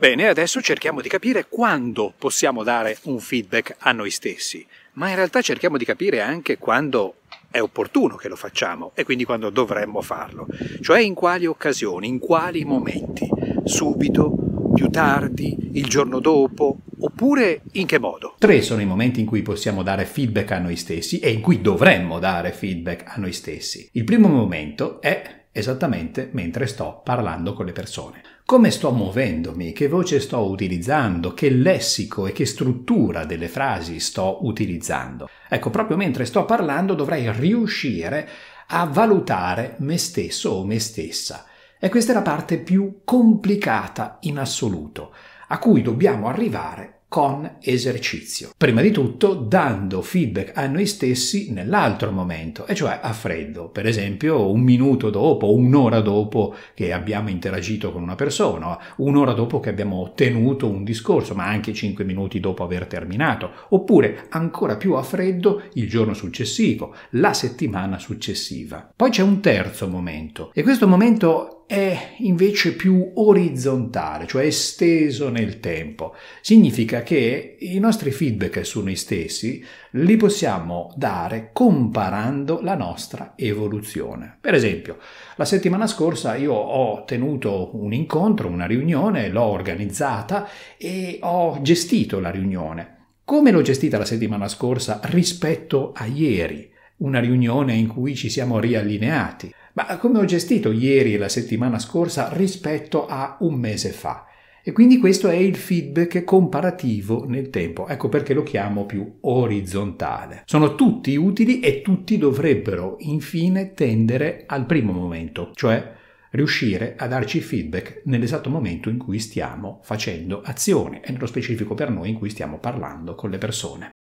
Bene, adesso cerchiamo di capire quando possiamo dare un feedback a noi stessi, ma in realtà cerchiamo di capire anche quando è opportuno che lo facciamo e quindi quando dovremmo farlo, cioè in quali occasioni, in quali momenti, subito, più tardi, il giorno dopo, oppure in che modo? Tre sono i momenti in cui possiamo dare feedback a noi stessi e in cui dovremmo dare feedback a noi stessi. Il primo momento è esattamente mentre sto parlando con le persone. Come sto muovendomi, che voce sto utilizzando, che lessico e che struttura delle frasi sto utilizzando. Ecco, proprio mentre sto parlando dovrei riuscire a valutare me stesso o me stessa. E questa è la parte più complicata in assoluto, a cui dobbiamo arrivare con esercizio. Prima di tutto dando feedback a noi stessi nell'altro momento, e cioè a freddo, per esempio un minuto dopo, un'ora dopo che abbiamo interagito con una persona, un'ora dopo che abbiamo ottenuto un discorso, ma anche cinque minuti dopo aver terminato, oppure ancora più a freddo il giorno successivo, la settimana successiva. Poi c'è un terzo momento, e questo momento è invece più orizzontale, cioè esteso nel tempo. Significa che i nostri feedback su noi stessi li possiamo dare comparando la nostra evoluzione. Per esempio, la settimana scorsa io ho tenuto un incontro, una riunione, l'ho organizzata e ho gestito la riunione. Come l'ho gestita la settimana scorsa rispetto a ieri? Una riunione in cui ci siamo riallineati ma come ho gestito ieri e la settimana scorsa rispetto a un mese fa. E quindi questo è il feedback comparativo nel tempo, ecco perché lo chiamo più orizzontale. Sono tutti utili e tutti dovrebbero infine tendere al primo momento, cioè riuscire a darci feedback nell'esatto momento in cui stiamo facendo azione e nello specifico per noi in cui stiamo parlando con le persone.